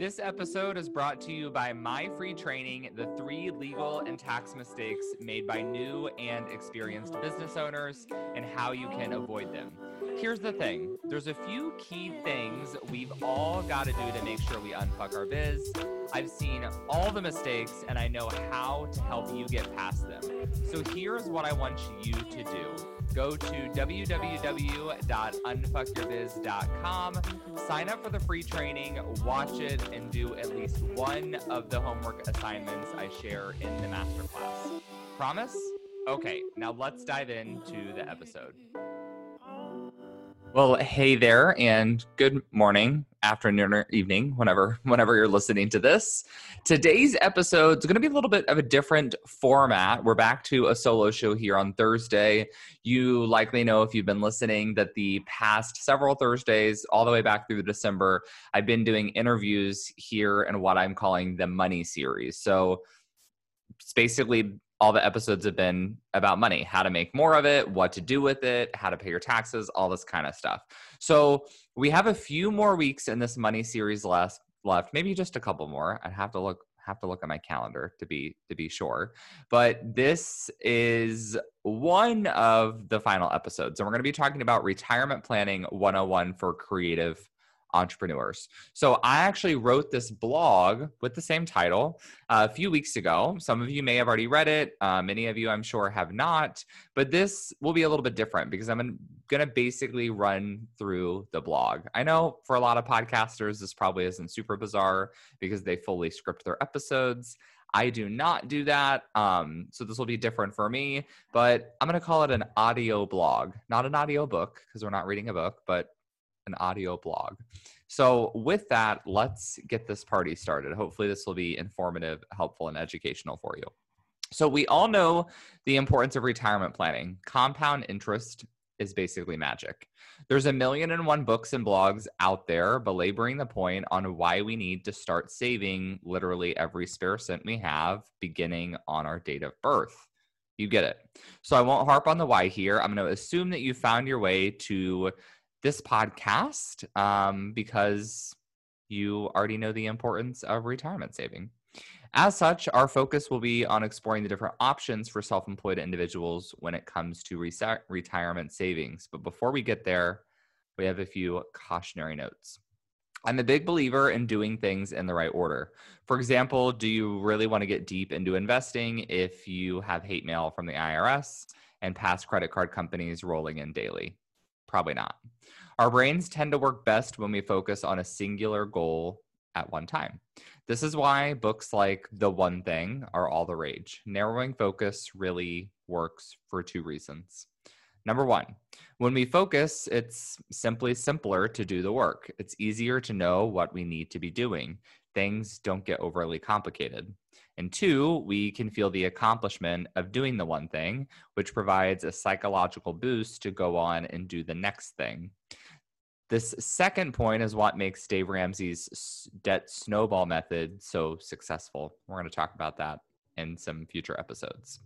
This episode is brought to you by my free training, The Three Legal and Tax Mistakes Made by New and Experienced Business Owners, and How You Can Avoid Them. Here's the thing there's a few key things we've all got to do to make sure we unfuck our biz. I've seen all the mistakes and I know how to help you get past them. So here's what I want you to do go to www.unfuckyourbiz.com, sign up for the free training, watch it, and do at least one of the homework assignments I share in the masterclass. Promise? Okay, now let's dive into the episode. Well, hey there, and good morning, afternoon, or evening, whenever whenever you're listening to this. Today's episode is going to be a little bit of a different format. We're back to a solo show here on Thursday. You likely know if you've been listening that the past several Thursdays, all the way back through December, I've been doing interviews here in what I'm calling the Money Series. So it's basically all the episodes have been about money, how to make more of it, what to do with it, how to pay your taxes, all this kind of stuff. So we have a few more weeks in this money series left left, maybe just a couple more. I'd have to look have to look at my calendar to be to be sure. But this is one of the final episodes and we're going to be talking about retirement planning 101 for creative entrepreneurs. So I actually wrote this blog with the same title uh, a few weeks ago. Some of you may have already read it. Uh, many of you, I'm sure, have not. But this will be a little bit different because I'm going to basically run through the blog. I know for a lot of podcasters, this probably isn't super bizarre because they fully script their episodes. I do not do that. Um, so this will be different for me, but I'm going to call it an audio blog, not an audio book because we're not reading a book, but an audio blog. So, with that, let's get this party started. Hopefully, this will be informative, helpful, and educational for you. So, we all know the importance of retirement planning. Compound interest is basically magic. There's a million and one books and blogs out there belaboring the point on why we need to start saving literally every spare cent we have beginning on our date of birth. You get it. So I won't harp on the why here. I'm going to assume that you found your way to this podcast um, because you already know the importance of retirement saving. As such, our focus will be on exploring the different options for self employed individuals when it comes to re- retirement savings. But before we get there, we have a few cautionary notes. I'm a big believer in doing things in the right order. For example, do you really want to get deep into investing if you have hate mail from the IRS and past credit card companies rolling in daily? Probably not. Our brains tend to work best when we focus on a singular goal at one time. This is why books like The One Thing are all the rage. Narrowing focus really works for two reasons. Number one, when we focus, it's simply simpler to do the work. It's easier to know what we need to be doing. Things don't get overly complicated. And two, we can feel the accomplishment of doing the one thing, which provides a psychological boost to go on and do the next thing. This second point is what makes Dave Ramsey's debt snowball method so successful. We're going to talk about that in some future episodes.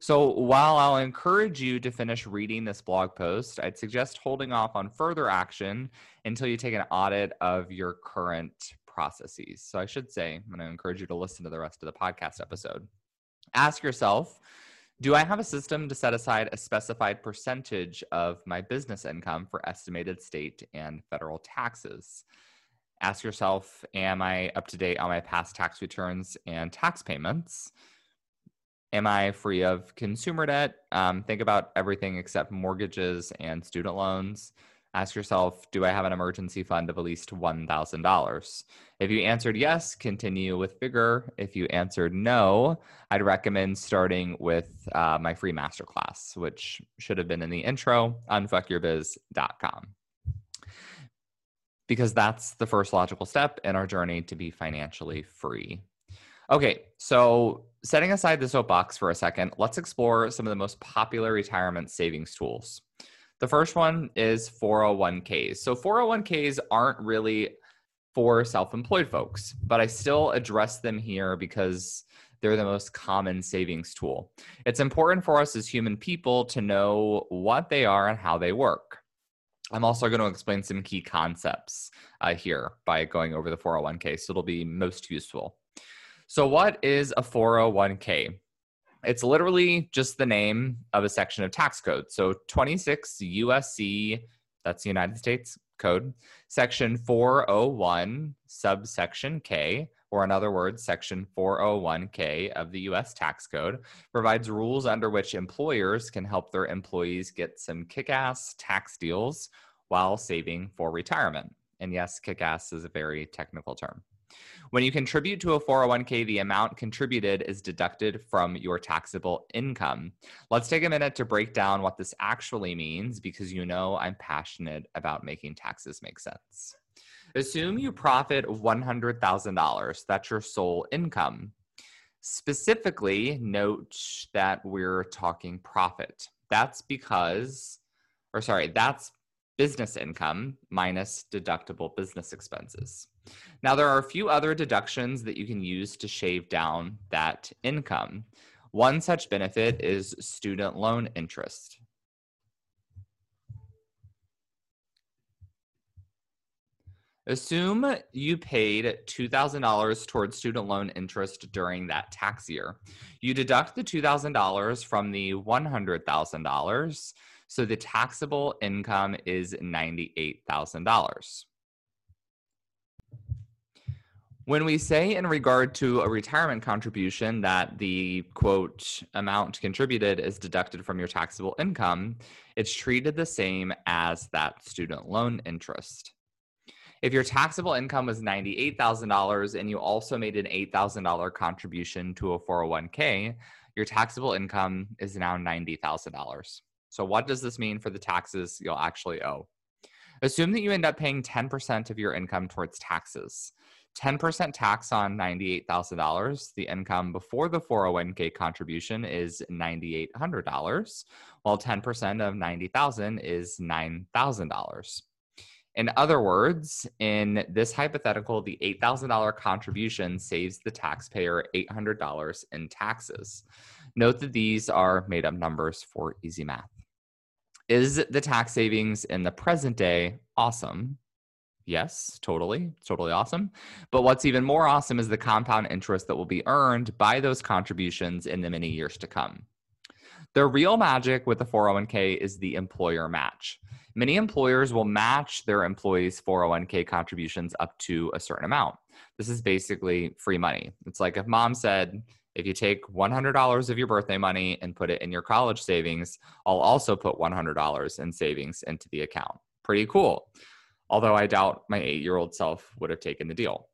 So, while I'll encourage you to finish reading this blog post, I'd suggest holding off on further action until you take an audit of your current processes. So I should say, I'm going to encourage you to listen to the rest of the podcast episode. Ask yourself, do I have a system to set aside a specified percentage of my business income for estimated state and federal taxes? Ask yourself, am I up to date on my past tax returns and tax payments? Am I free of consumer debt? Um, think about everything except mortgages and student loans ask yourself do I have an emergency fund of at least $1,000? If you answered yes, continue with vigor. If you answered no, I'd recommend starting with uh, my free masterclass, which should have been in the intro, unfuckyourbiz.com. Because that's the first logical step in our journey to be financially free. Okay, so setting aside the soapbox for a second, let's explore some of the most popular retirement savings tools. The first one is 401ks. So 401ks aren't really for self employed folks, but I still address them here because they're the most common savings tool. It's important for us as human people to know what they are and how they work. I'm also going to explain some key concepts uh, here by going over the 401k, so it'll be most useful. So, what is a 401k? It's literally just the name of a section of tax code. So, 26 USC, that's the United States code, section 401, subsection K, or in other words, section 401K of the US tax code, provides rules under which employers can help their employees get some kick ass tax deals while saving for retirement. And yes, kick ass is a very technical term. When you contribute to a 401k, the amount contributed is deducted from your taxable income. Let's take a minute to break down what this actually means because you know I'm passionate about making taxes make sense. Assume you profit $100,000. That's your sole income. Specifically, note that we're talking profit. That's because, or sorry, that's business income minus deductible business expenses. Now, there are a few other deductions that you can use to shave down that income. One such benefit is student loan interest. Assume you paid $2,000 towards student loan interest during that tax year. You deduct the $2,000 from the $100,000, so the taxable income is $98,000. When we say in regard to a retirement contribution that the quote amount contributed is deducted from your taxable income, it's treated the same as that student loan interest. If your taxable income was $98,000 and you also made an $8,000 contribution to a 401k, your taxable income is now $90,000. So, what does this mean for the taxes you'll actually owe? Assume that you end up paying 10% of your income towards taxes. 10% tax on $98,000. The income before the 401k contribution is $9,800, while 10% of 90,000 is $9,000. In other words, in this hypothetical, the $8,000 contribution saves the taxpayer $800 in taxes. Note that these are made up numbers for easy math. Is the tax savings in the present day awesome? Yes, totally, totally awesome. But what's even more awesome is the compound interest that will be earned by those contributions in the many years to come. The real magic with the 401k is the employer match. Many employers will match their employees' 401k contributions up to a certain amount. This is basically free money. It's like if mom said, if you take $100 of your birthday money and put it in your college savings, I'll also put $100 in savings into the account. Pretty cool. Although I doubt my eight year old self would have taken the deal.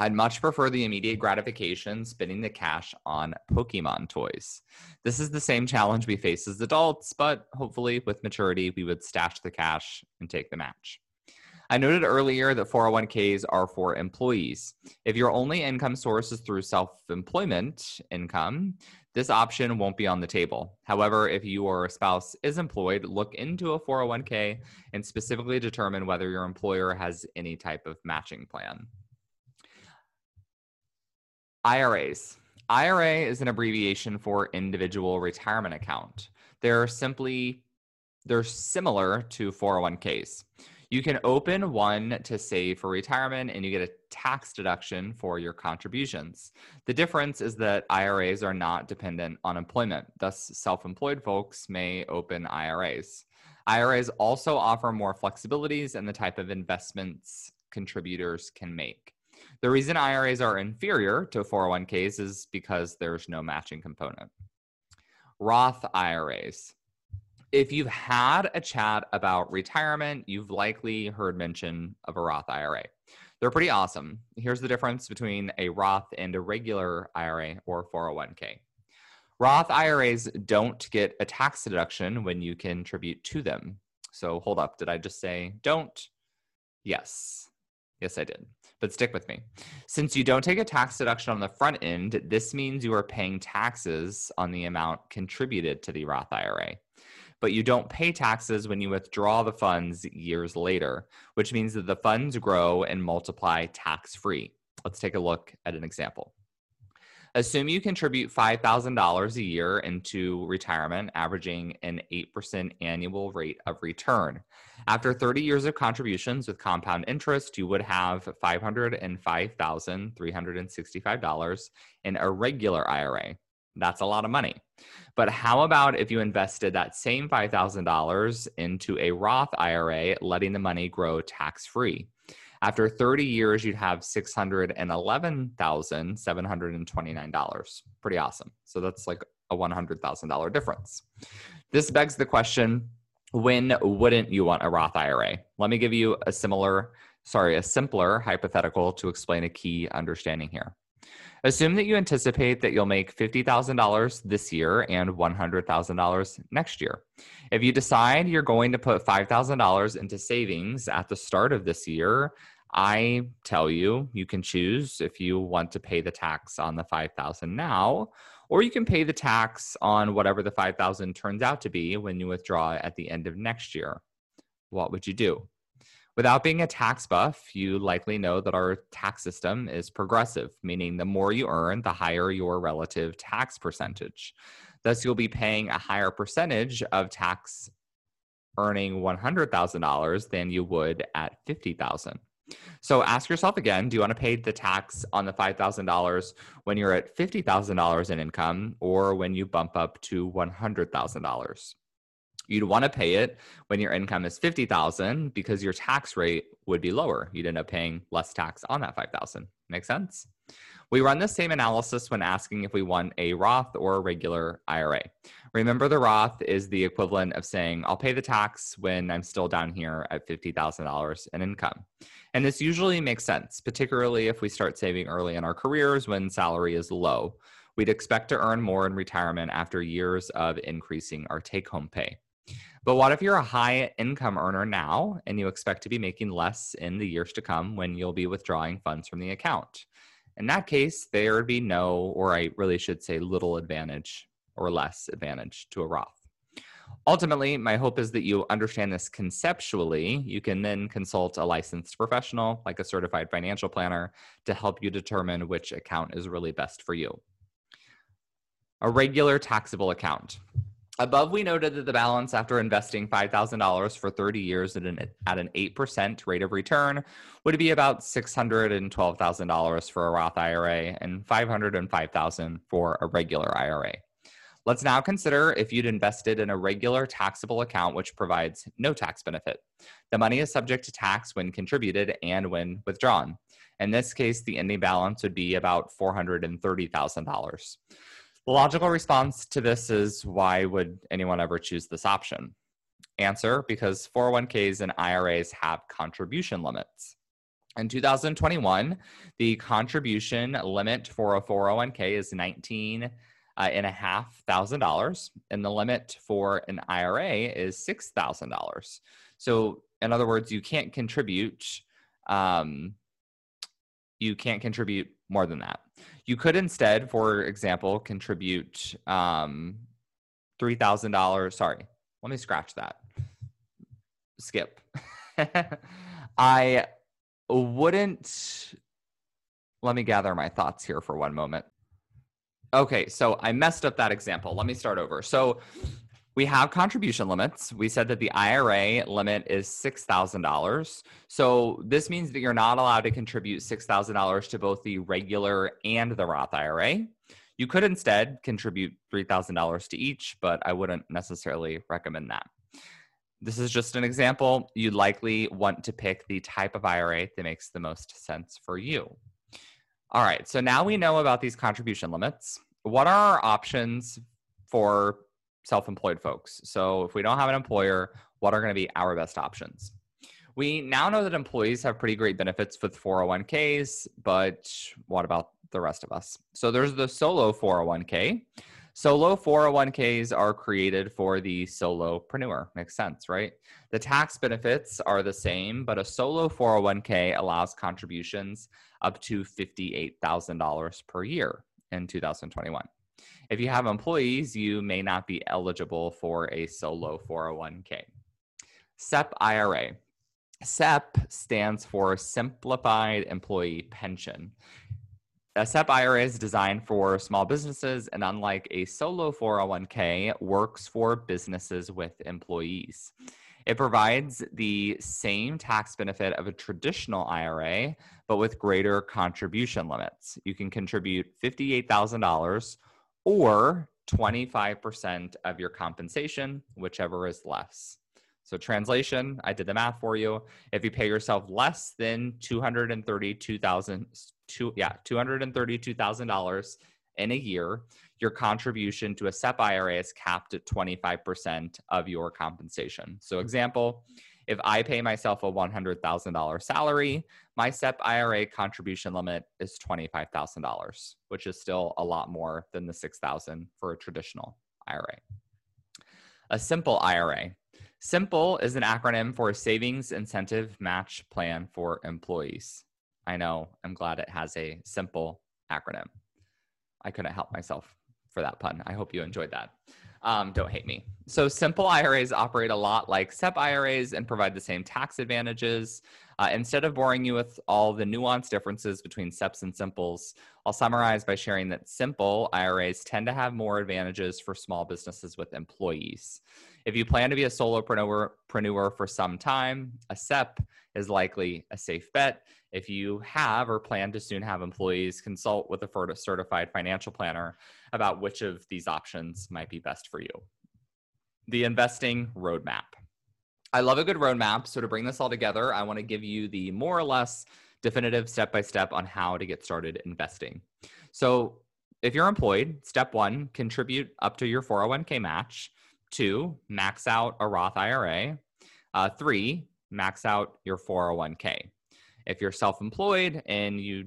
I'd much prefer the immediate gratification spending the cash on Pokemon toys. This is the same challenge we face as adults, but hopefully with maturity, we would stash the cash and take the match. I noted earlier that 401ks are for employees. If your only income source is through self employment income, this option won't be on the table. However, if your spouse is employed, look into a 401k and specifically determine whether your employer has any type of matching plan. IRAs. IRA is an abbreviation for individual retirement account. They're simply they're similar to 401ks. You can open one to save for retirement and you get a tax deduction for your contributions. The difference is that IRAs are not dependent on employment. Thus, self employed folks may open IRAs. IRAs also offer more flexibilities in the type of investments contributors can make. The reason IRAs are inferior to 401ks is because there's no matching component. Roth IRAs. If you've had a chat about retirement, you've likely heard mention of a Roth IRA. They're pretty awesome. Here's the difference between a Roth and a regular IRA or 401k. Roth IRAs don't get a tax deduction when you contribute to them. So hold up, did I just say don't? Yes. Yes, I did. but stick with me. Since you don't take a tax deduction on the front end, this means you are paying taxes on the amount contributed to the Roth IRA. But you don't pay taxes when you withdraw the funds years later, which means that the funds grow and multiply tax free. Let's take a look at an example. Assume you contribute $5,000 a year into retirement, averaging an 8% annual rate of return. After 30 years of contributions with compound interest, you would have $505,365 in a regular IRA. That's a lot of money. But how about if you invested that same $5,000 into a Roth IRA, letting the money grow tax free? After 30 years, you'd have $611,729. Pretty awesome. So that's like a $100,000 difference. This begs the question when wouldn't you want a Roth IRA? Let me give you a similar, sorry, a simpler hypothetical to explain a key understanding here. Assume that you anticipate that you'll make $50,000 this year and $100,000 next year. If you decide you're going to put $5,000 into savings at the start of this year, I tell you, you can choose if you want to pay the tax on the 5000 now or you can pay the tax on whatever the 5000 turns out to be when you withdraw at the end of next year. What would you do? Without being a tax buff, you likely know that our tax system is progressive, meaning the more you earn, the higher your relative tax percentage. Thus, you'll be paying a higher percentage of tax earning $100,000 than you would at 50,000. So ask yourself again, do you want to pay the tax on the $5,000 when you're at $50,000 in income or when you bump up to $100,000? You'd want to pay it when your income is 50,000 because your tax rate would be lower. You'd end up paying less tax on that 5,000. Make sense? We run the same analysis when asking if we want a Roth or a regular IRA. Remember, the Roth is the equivalent of saying, I'll pay the tax when I'm still down here at $50,000 in income. And this usually makes sense, particularly if we start saving early in our careers when salary is low. We'd expect to earn more in retirement after years of increasing our take home pay. But what if you're a high income earner now and you expect to be making less in the years to come when you'll be withdrawing funds from the account? In that case, there would be no, or I really should say little advantage or less advantage to a Roth. Ultimately, my hope is that you understand this conceptually. You can then consult a licensed professional, like a certified financial planner, to help you determine which account is really best for you. A regular taxable account. Above, we noted that the balance after investing $5,000 for 30 years at an, at an 8% rate of return would be about $612,000 for a Roth IRA and $505,000 for a regular IRA. Let's now consider if you'd invested in a regular taxable account which provides no tax benefit. The money is subject to tax when contributed and when withdrawn. In this case, the ending balance would be about $430,000. The logical response to this is why would anyone ever choose this option? Answer because 401ks and IRAs have contribution limits. In 2021, the contribution limit for a 401k is 19 uh, and a half thousand dollars, and the limit for an IRA is six thousand dollars. So, in other words, you can't contribute. Um, you can't contribute more than that. You could instead, for example, contribute um, $3,000. Sorry, let me scratch that. Skip. I wouldn't. Let me gather my thoughts here for one moment. Okay, so I messed up that example. Let me start over. So we have contribution limits. We said that the IRA limit is $6,000. So this means that you're not allowed to contribute $6,000 to both the regular and the Roth IRA. You could instead contribute $3,000 to each, but I wouldn't necessarily recommend that. This is just an example. You'd likely want to pick the type of IRA that makes the most sense for you. All right, so now we know about these contribution limits. What are our options for self-employed folks. So if we don't have an employer, what are going to be our best options? We now know that employees have pretty great benefits with 401ks, but what about the rest of us? So there's the solo 401k. Solo 401ks are created for the solopreneur. Makes sense, right? The tax benefits are the same, but a solo 401k allows contributions up to $58,000 per year in 2021. If you have employees, you may not be eligible for a solo 401k. SEP IRA. SEP stands for Simplified Employee Pension. A SEP IRA is designed for small businesses, and unlike a solo 401k, works for businesses with employees. It provides the same tax benefit of a traditional IRA, but with greater contribution limits. You can contribute $58,000 or 25% of your compensation, whichever is less. So translation, I did the math for you. If you pay yourself less than two hundred and thirty-two thousand, two yeah, two hundred and thirty-two thousand dollars in a year, your contribution to a SEP IRA is capped at twenty-five percent of your compensation. So, example, if I pay myself a one hundred thousand dollar salary, my SEP IRA contribution limit is twenty-five thousand dollars, which is still a lot more than the six thousand for a traditional IRA. A simple IRA SIMPLE is an acronym for Savings Incentive Match Plan for Employees. I know, I'm glad it has a simple acronym. I couldn't help myself for that pun. I hope you enjoyed that. Um, don't hate me. So, simple IRAs operate a lot like SEP IRAs and provide the same tax advantages. Uh, instead of boring you with all the nuanced differences between SEPs and simples, I'll summarize by sharing that simple IRAs tend to have more advantages for small businesses with employees. If you plan to be a solopreneur for some time, a SEP is likely a safe bet. If you have or plan to soon have employees, consult with a certified financial planner about which of these options might be best for you. The investing roadmap. I love a good roadmap. So, to bring this all together, I want to give you the more or less definitive step by step on how to get started investing. So, if you're employed, step one, contribute up to your 401k match. Two, max out a Roth IRA. Uh, three, max out your 401k. If you're self employed and you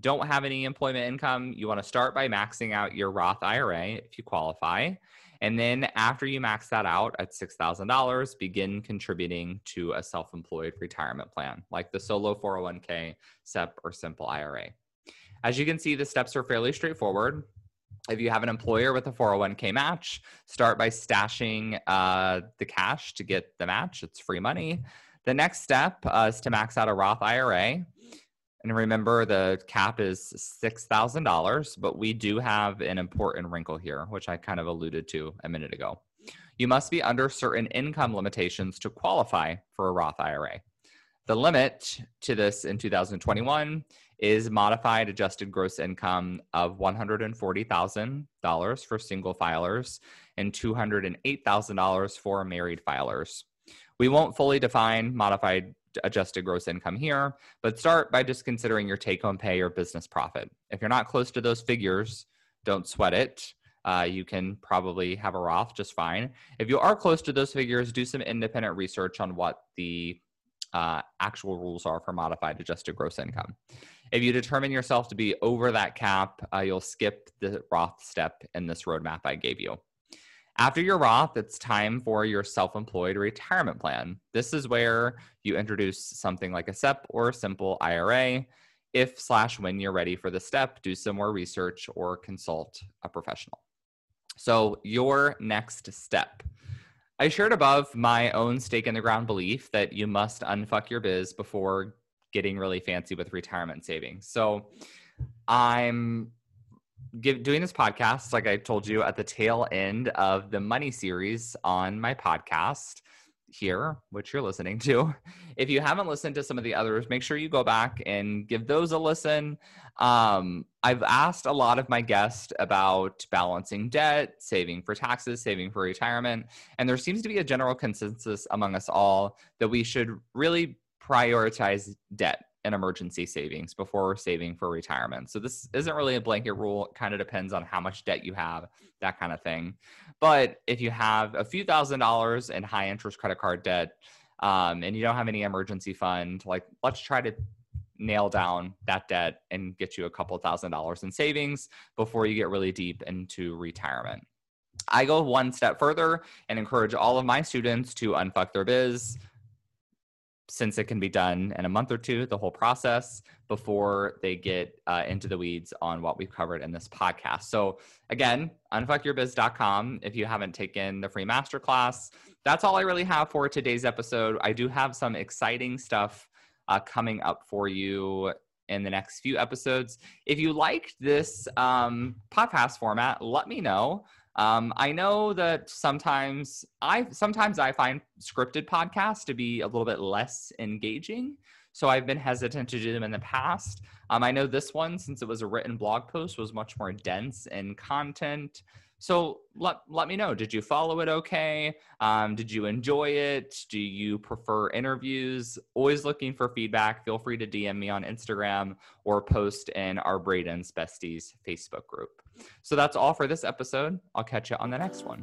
don't have any employment income, you want to start by maxing out your Roth IRA if you qualify. And then after you max that out at $6,000, begin contributing to a self employed retirement plan like the solo 401k, SEP, or simple IRA. As you can see, the steps are fairly straightforward. If you have an employer with a 401k match, start by stashing uh, the cash to get the match. It's free money. The next step uh, is to max out a Roth IRA. And remember, the cap is $6,000, but we do have an important wrinkle here, which I kind of alluded to a minute ago. You must be under certain income limitations to qualify for a Roth IRA. The limit to this in 2021 is modified adjusted gross income of $140,000 for single filers and $208,000 for married filers. We won't fully define modified adjusted gross income here, but start by just considering your take home pay or business profit. If you're not close to those figures, don't sweat it. Uh, you can probably have a Roth just fine. If you are close to those figures, do some independent research on what the uh, actual rules are for modified adjusted gross income. If you determine yourself to be over that cap, uh, you'll skip the Roth step in this roadmap I gave you. After your Roth, it's time for your self employed retirement plan. This is where you introduce something like a SEP or a simple IRA. If slash when you're ready for the step, do some more research or consult a professional. So, your next step. I shared above my own stake in the ground belief that you must unfuck your biz before getting really fancy with retirement savings. So I'm give, doing this podcast, like I told you, at the tail end of the money series on my podcast here, which you're listening to. If you haven't listened to some of the others, make sure you go back and give those a listen. Um, I've asked a lot of my guests about balancing debt, saving for taxes, saving for retirement, and there seems to be a general consensus among us all that we should really prioritize debt and emergency savings before saving for retirement. So this isn't really a blanket rule. It kind of depends on how much debt you have, that kind of thing. But if you have a few thousand dollars in high interest credit card debt um, and you don't have any emergency fund, like let's try to nail down that debt and get you a couple thousand dollars in savings before you get really deep into retirement. I go one step further and encourage all of my students to unfuck their biz since it can be done in a month or two, the whole process before they get uh, into the weeds on what we've covered in this podcast. So, again, unfuckyourbiz.com if you haven't taken the free masterclass. That's all I really have for today's episode. I do have some exciting stuff uh, coming up for you in the next few episodes. If you liked this um, podcast format, let me know. Um, I know that sometimes I sometimes I find scripted podcasts to be a little bit less engaging. So I've been hesitant to do them in the past. Um, I know this one, since it was a written blog post, was much more dense in content. So let, let me know. Did you follow it okay? Um, did you enjoy it? Do you prefer interviews? Always looking for feedback. Feel free to DM me on Instagram or post in our Braden's Besties Facebook group. So that's all for this episode. I'll catch you on the next one.